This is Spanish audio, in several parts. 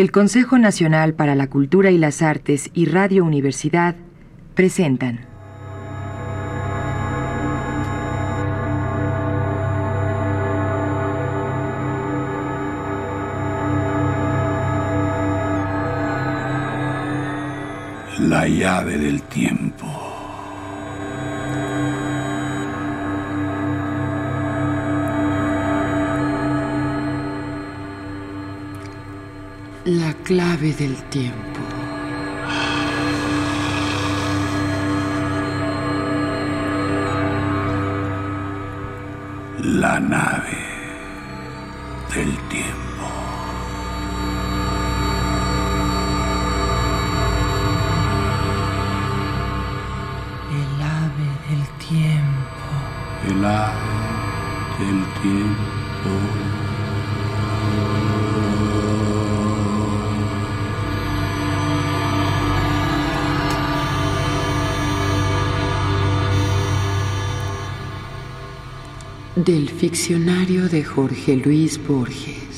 El Consejo Nacional para la Cultura y las Artes y Radio Universidad presentan La llave del tiempo. Clave del tiempo. La nave del tiempo. El ave del tiempo. El ave del tiempo. Del ficcionario de Jorge Luis Borges.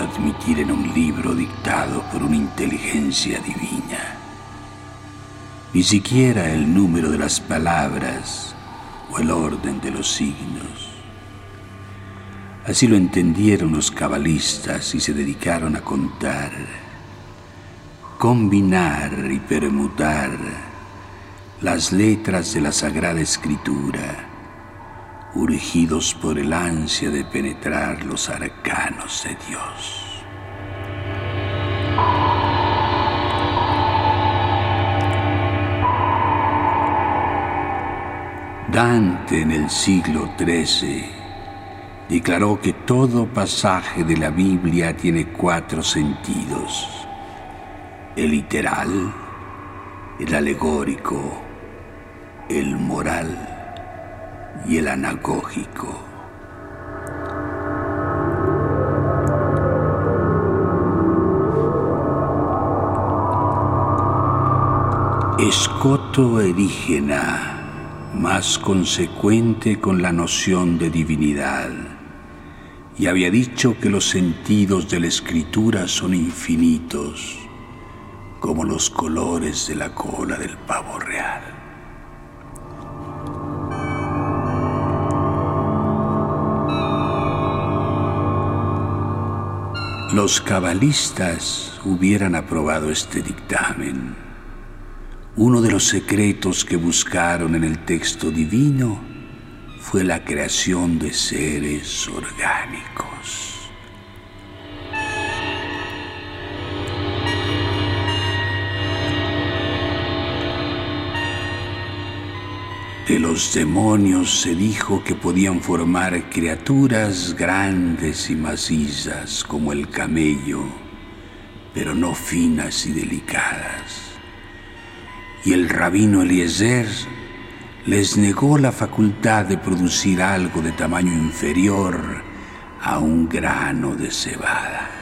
Admitir en un libro dictado por una inteligencia divina. Ni siquiera el número de las palabras o el orden de los signos. Así lo entendieron los cabalistas y se dedicaron a contar, combinar y permutar las letras de la Sagrada Escritura, urgidos por el ansia de penetrar los arcanos de Dios. Dante en el siglo XIII declaró que todo pasaje de la Biblia tiene cuatro sentidos. El literal, el alegórico, el moral y el anagógico. Escoto erígena más consecuente con la noción de divinidad, y había dicho que los sentidos de la escritura son infinitos, como los colores de la cola del pavo real. Los cabalistas hubieran aprobado este dictamen uno de los secretos que buscaron en el texto divino fue la creación de seres orgánicos. De los demonios se dijo que podían formar criaturas grandes y macizas como el camello, pero no finas y delicadas y el rabino Eliezer les negó la facultad de producir algo de tamaño inferior a un grano de cebada.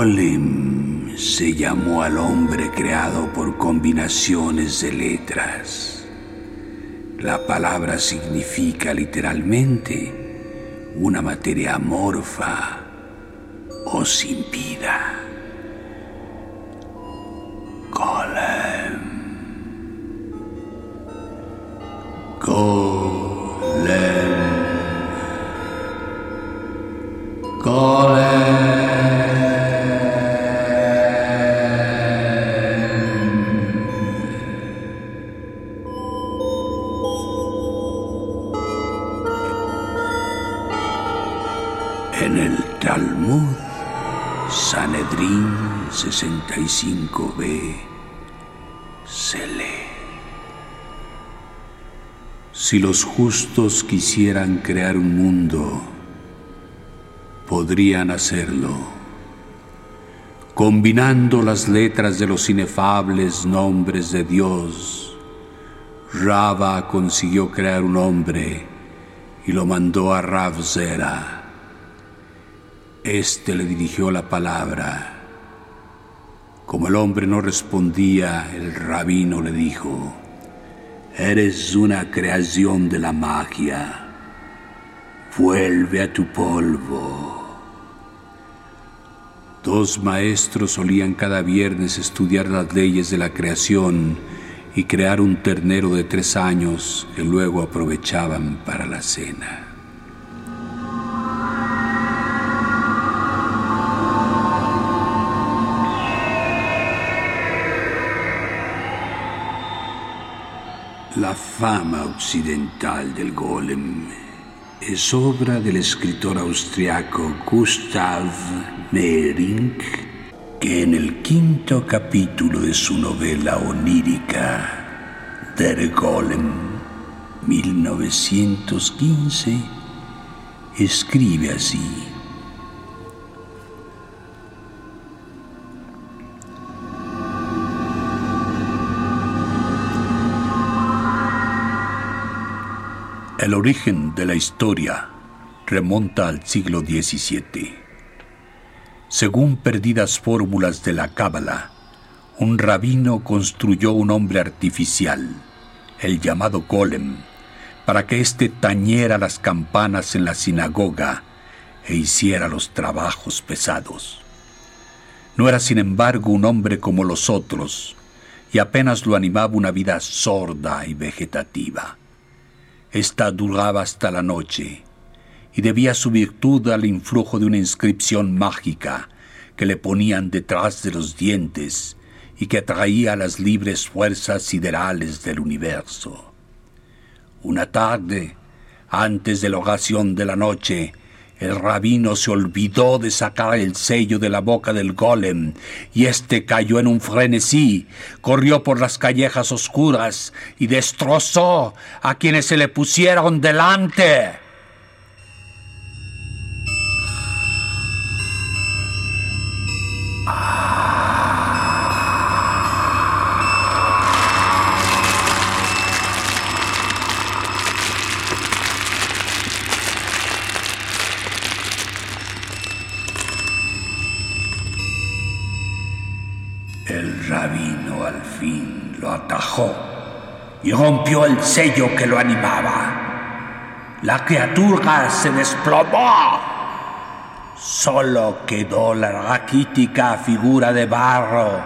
Golem se llamó al hombre creado por combinaciones de letras. La palabra significa literalmente una materia amorfa o sin vida. Golem. Golem. Golem. 65b, se lee. Si los justos quisieran crear un mundo, podrían hacerlo, combinando las letras de los inefables nombres de Dios. Rava consiguió crear un hombre y lo mandó a Ravzera. Este le dirigió la palabra. Como el hombre no respondía, el rabino le dijo, Eres una creación de la magia. Vuelve a tu polvo. Dos maestros solían cada viernes estudiar las leyes de la creación y crear un ternero de tres años que luego aprovechaban para la cena. La fama occidental del golem es obra del escritor austriaco Gustav Meyrink, que en el quinto capítulo de su novela onírica Der Golem 1915 escribe así. El origen de la historia remonta al siglo XVII. Según perdidas fórmulas de la Cábala, un rabino construyó un hombre artificial, el llamado Golem, para que éste tañera las campanas en la sinagoga e hiciera los trabajos pesados. No era, sin embargo, un hombre como los otros, y apenas lo animaba una vida sorda y vegetativa. Esta duraba hasta la noche y debía su virtud al influjo de una inscripción mágica que le ponían detrás de los dientes y que atraía las libres fuerzas siderales del universo. Una tarde, antes de la oración de la noche, el rabino se olvidó de sacar el sello de la boca del golem y éste cayó en un frenesí, corrió por las callejas oscuras y destrozó a quienes se le pusieron delante. Y rompió el sello que lo animaba. La criatura se desplomó. Solo quedó la raquítica figura de barro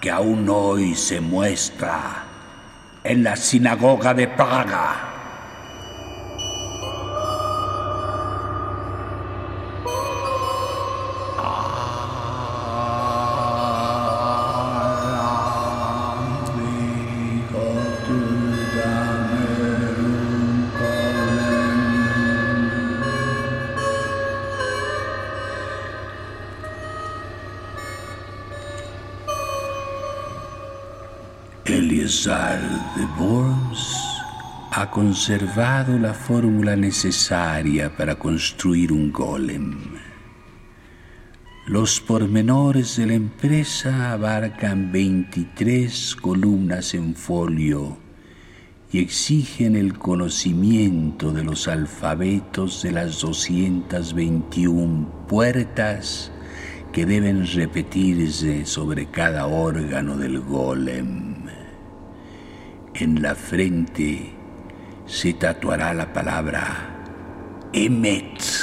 que aún hoy se muestra en la sinagoga de Praga. Conservado la fórmula necesaria para construir un golem. Los pormenores de la empresa abarcan 23 columnas en folio y exigen el conocimiento de los alfabetos de las 221 puertas que deben repetirse sobre cada órgano del golem. En la frente se tatuará la palabra Emet.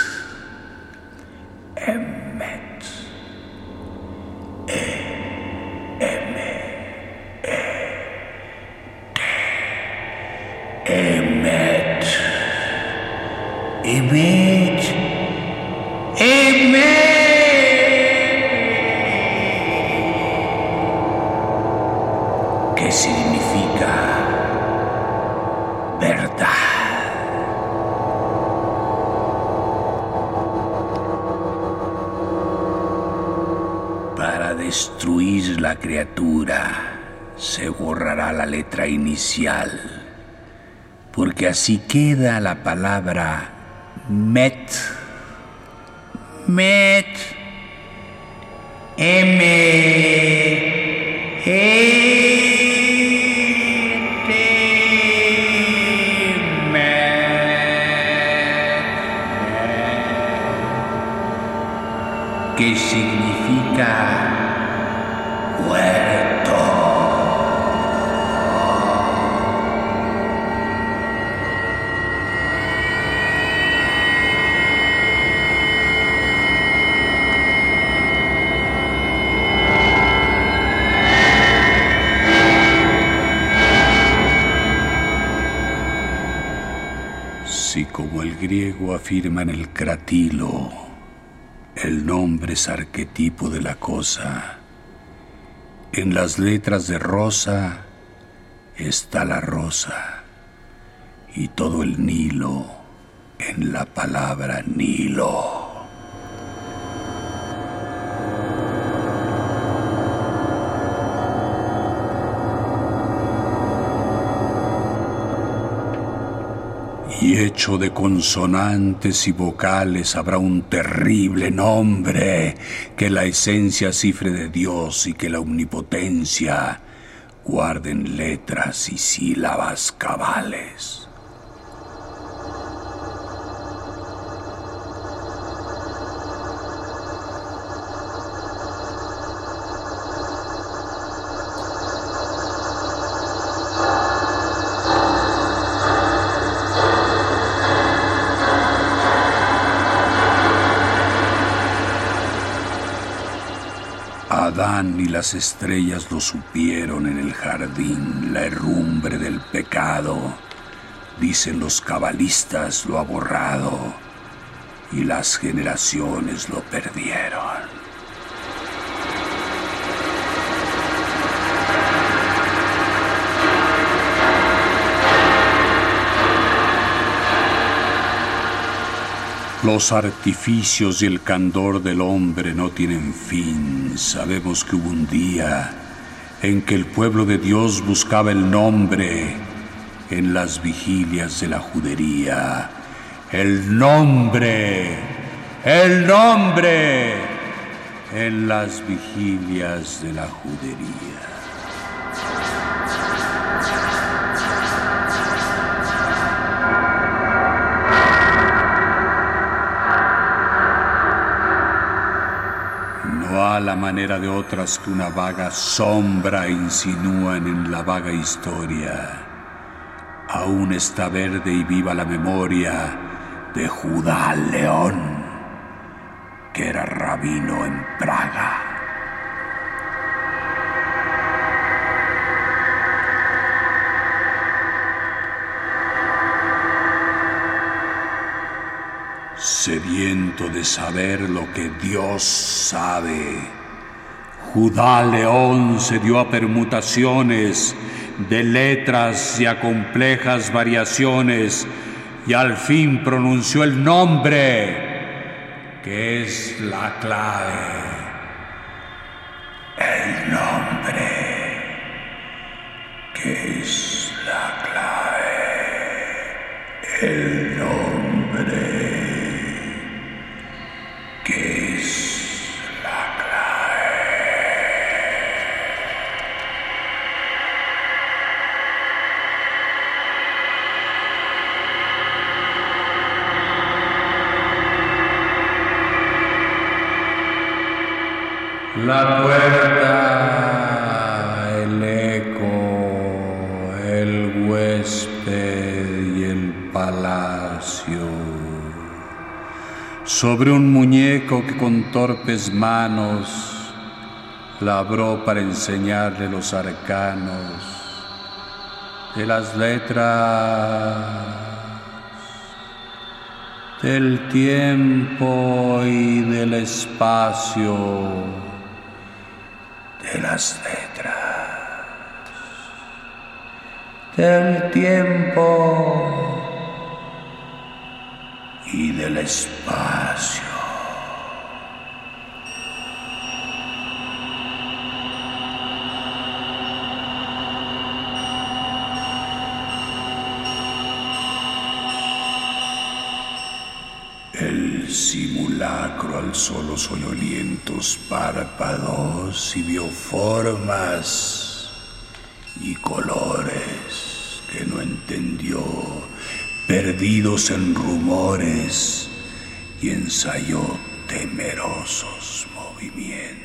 Letra inicial. Por porque así queda la palabra met. Met. M. E. que significa griego afirma en el cratilo, el nombre es arquetipo de la cosa. En las letras de rosa está la rosa y todo el Nilo en la palabra Nilo. Y hecho de consonantes y vocales habrá un terrible nombre que la esencia cifre de Dios y que la omnipotencia guarden letras y sílabas cabales. Adán y las estrellas lo supieron en el jardín, la herrumbre del pecado. Dicen los cabalistas lo ha borrado y las generaciones lo perdieron. Los artificios y el candor del hombre no tienen fin. Sabemos que hubo un día en que el pueblo de Dios buscaba el nombre en las vigilias de la judería. El nombre, el nombre en las vigilias de la judería. La manera de otras que una vaga sombra insinúan en la vaga historia. Aún está verde y viva la memoria de Judá León, que era rabino en de saber lo que Dios sabe. Judá León se dio a permutaciones de letras y a complejas variaciones y al fin pronunció el nombre que es la clave. El nombre que es la clave. El Sobre un muñeco que con torpes manos labró para enseñarle los arcanos de las letras del tiempo y del espacio de las letras, del tiempo y del espacio. El simulacro alzó los soñolientos párpados y vio formas y colores que no entendió perdidos en rumores, y ensayó temerosos movimientos.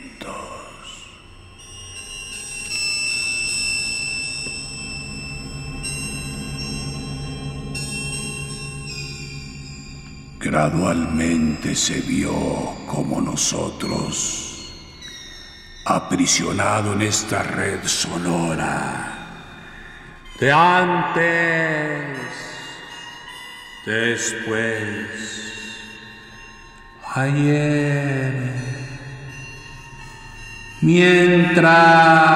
Gradualmente se vio como nosotros, aprisionado en esta red sonora, de antes, después, ayer, mientras,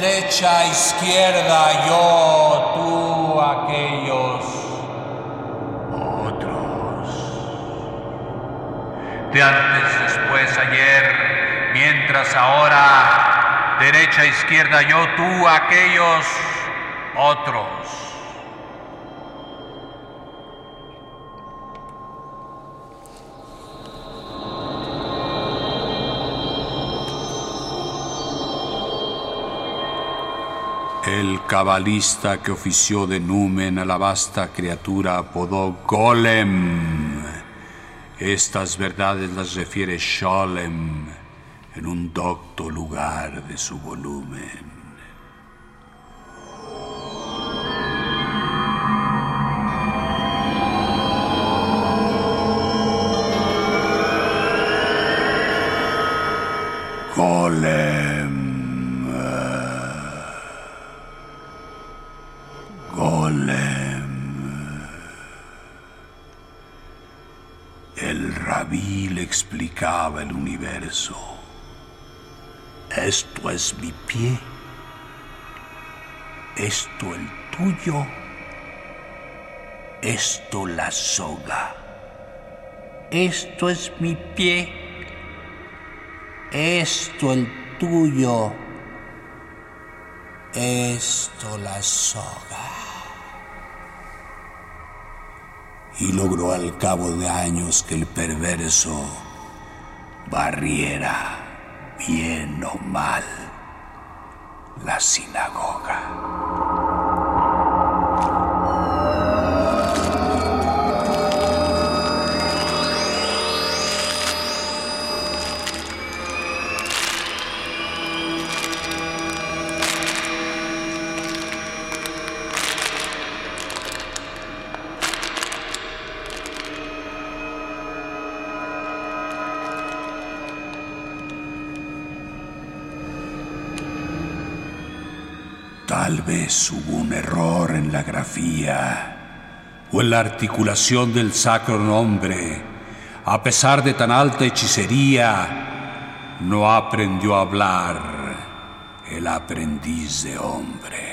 derecha, izquierda, yo, tú, aquellos, otros. De antes, después, ayer, mientras, ahora, derecha, izquierda, yo, tú, aquellos, otros. El cabalista que ofició de numen a la vasta criatura apodó Golem. Estas verdades las refiere Sholem en un docto lugar de su volumen. Golem. El rabí le explicaba el universo. Esto es mi pie. Esto el tuyo. Esto la soga. Esto es mi pie. Esto el tuyo. Esto la soga. y logró al cabo de años que el perverso barriera, bien o mal, la sinagoga. Tal vez hubo un error en la grafía o en la articulación del sacro nombre. A pesar de tan alta hechicería, no aprendió a hablar el aprendiz de hombre.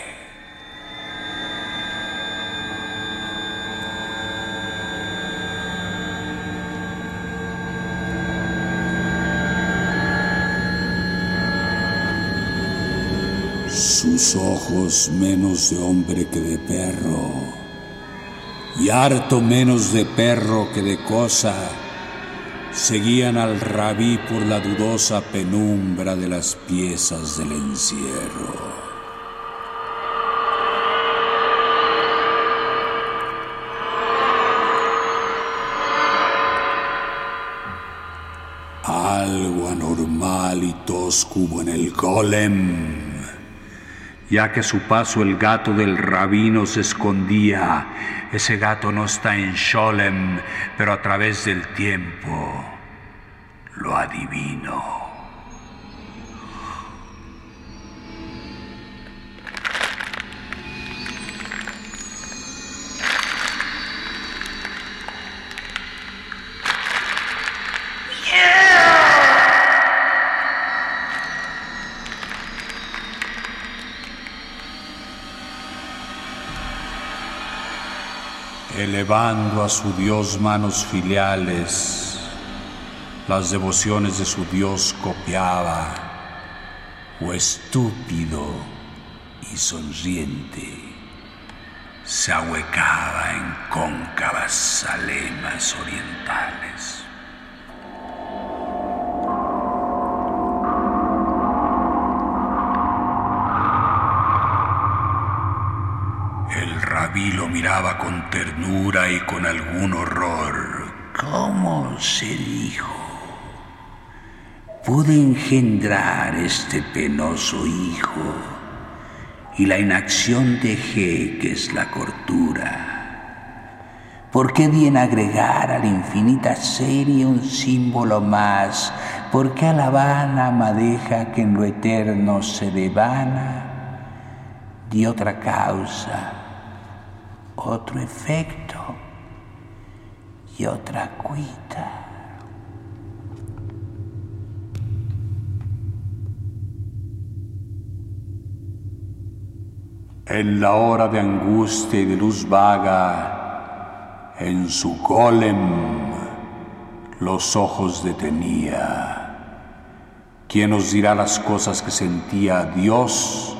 Ojos menos de hombre que de perro, y harto menos de perro que de cosa, seguían al rabí por la dudosa penumbra de las piezas del encierro. Algo anormal y tosco en el golem ya que a su paso el gato del rabino se escondía. Ese gato no está en Sholem, pero a través del tiempo lo adivino. Elevando a su Dios manos filiales, las devociones de su Dios copiaba, o estúpido y sonriente, se ahuecaba en cóncavas alemas orientales. El rabí lo con ternura y con algún horror. ¿Cómo se dijo? Pude engendrar este penoso hijo y la inacción dejé que es la cortura. ¿Por qué bien agregar a la infinita serie un símbolo más? ¿Por qué a la madeja que en lo eterno se devana? Di otra causa, otro efecto y otra cuita. En la hora de angustia y de luz vaga, en su golem los ojos detenía. ¿Quién nos dirá las cosas que sentía Dios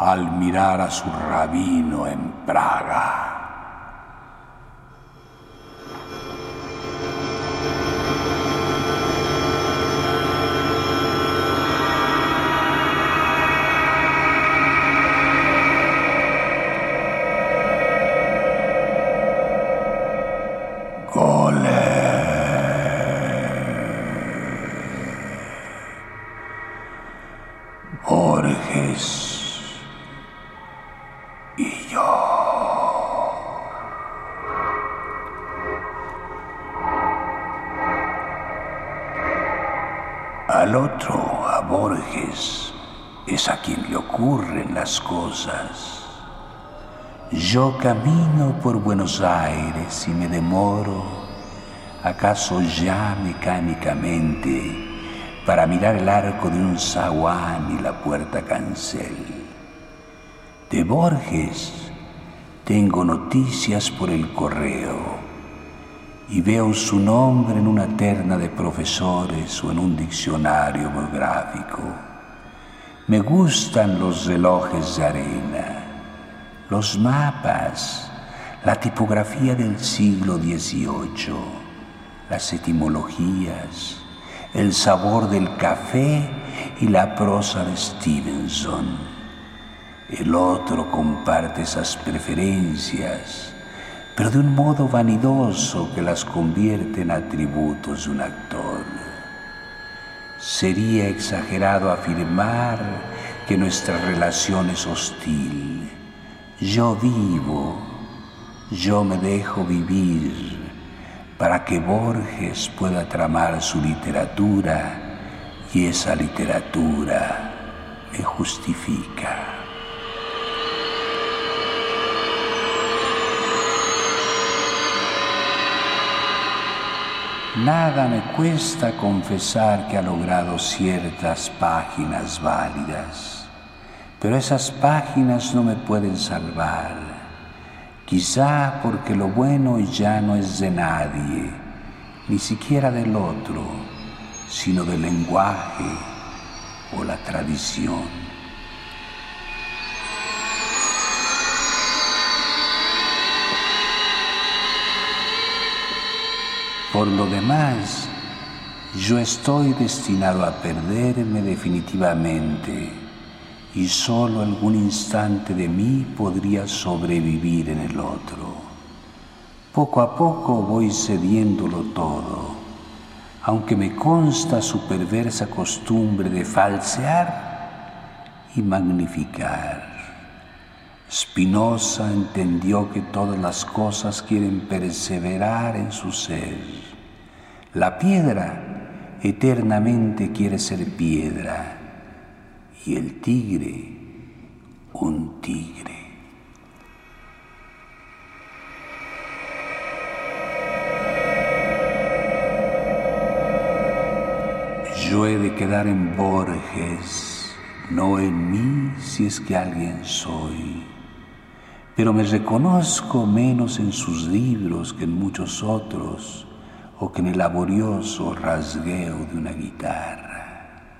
al mirar a su rabino en Praga? Borges Yo camino por Buenos Aires y me demoro, acaso ya mecánicamente, para mirar el arco de un zaguán y la puerta cancel. De Borges tengo noticias por el correo y veo su nombre en una terna de profesores o en un diccionario biográfico. Me gustan los relojes de arena, los mapas, la tipografía del siglo XVIII, las etimologías, el sabor del café y la prosa de Stevenson. El otro comparte esas preferencias, pero de un modo vanidoso que las convierte en atributos de un actor. Sería exagerado afirmar que nuestra relación es hostil. Yo vivo, yo me dejo vivir para que Borges pueda tramar su literatura y esa literatura me justifica. Nada me cuesta confesar que ha logrado ciertas páginas válidas, pero esas páginas no me pueden salvar quizá porque lo bueno ya no es de nadie, ni siquiera del otro, sino del lenguaje o la tradición. Por lo demás, yo estoy destinado a perderme definitivamente y solo algún instante de mí podría sobrevivir en el otro. Poco a poco voy cediéndolo todo, aunque me consta su perversa costumbre de falsear y magnificar. Spinoza entendió que todas las cosas quieren perseverar en su ser. La piedra eternamente quiere ser piedra y el tigre un tigre. Yo he de quedar en Borges, no en mí si es que alguien soy, pero me reconozco menos en sus libros que en muchos otros o que en el laborioso rasgueo de una guitarra.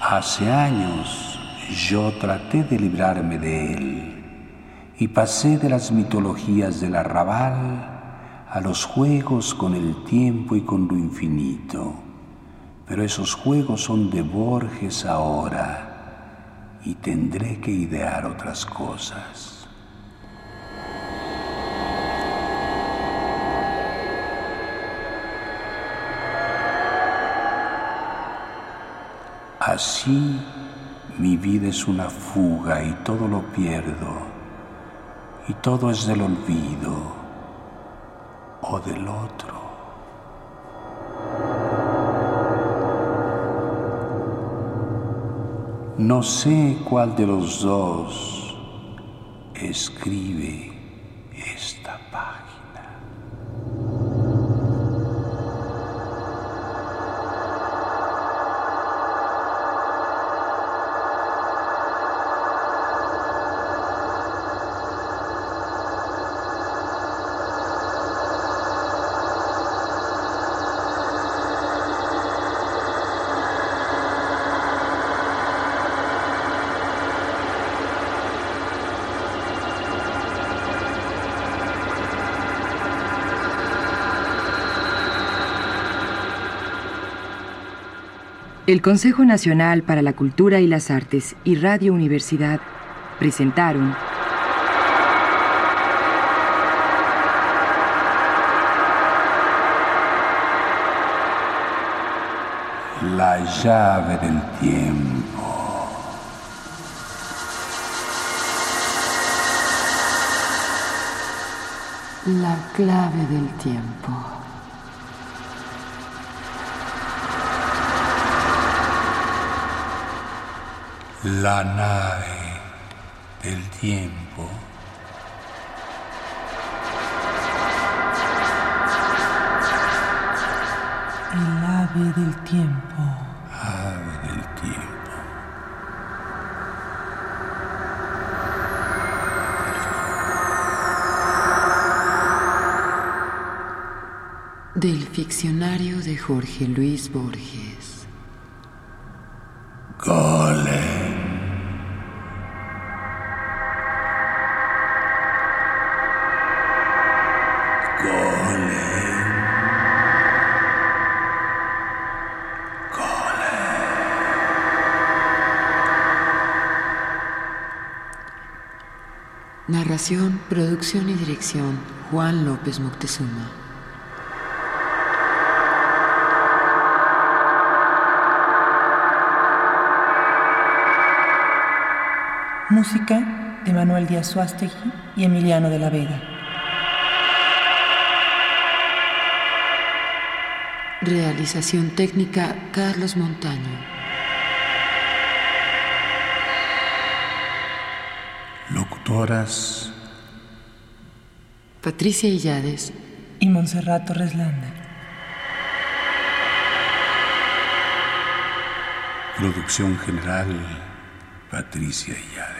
Hace años yo traté de librarme de él y pasé de las mitologías del arrabal a los juegos con el tiempo y con lo infinito. Pero esos juegos son de Borges ahora y tendré que idear otras cosas. Así mi vida es una fuga y todo lo pierdo y todo es del olvido o del otro. No sé cuál de los dos escribe El Consejo Nacional para la Cultura y las Artes y Radio Universidad presentaron La llave del tiempo. La clave del tiempo. La nave del tiempo. El ave del tiempo. Ave del tiempo. Del ficcionario de Jorge Luis Borges. Narración, producción y dirección Juan López Moctezuma. Música de Manuel Díaz Suástegui y Emiliano de la Vega. Realización técnica Carlos Montaño. Locutoras Patricia Illades. Y Montserrat Torres Landa. Producción general Patricia Illades.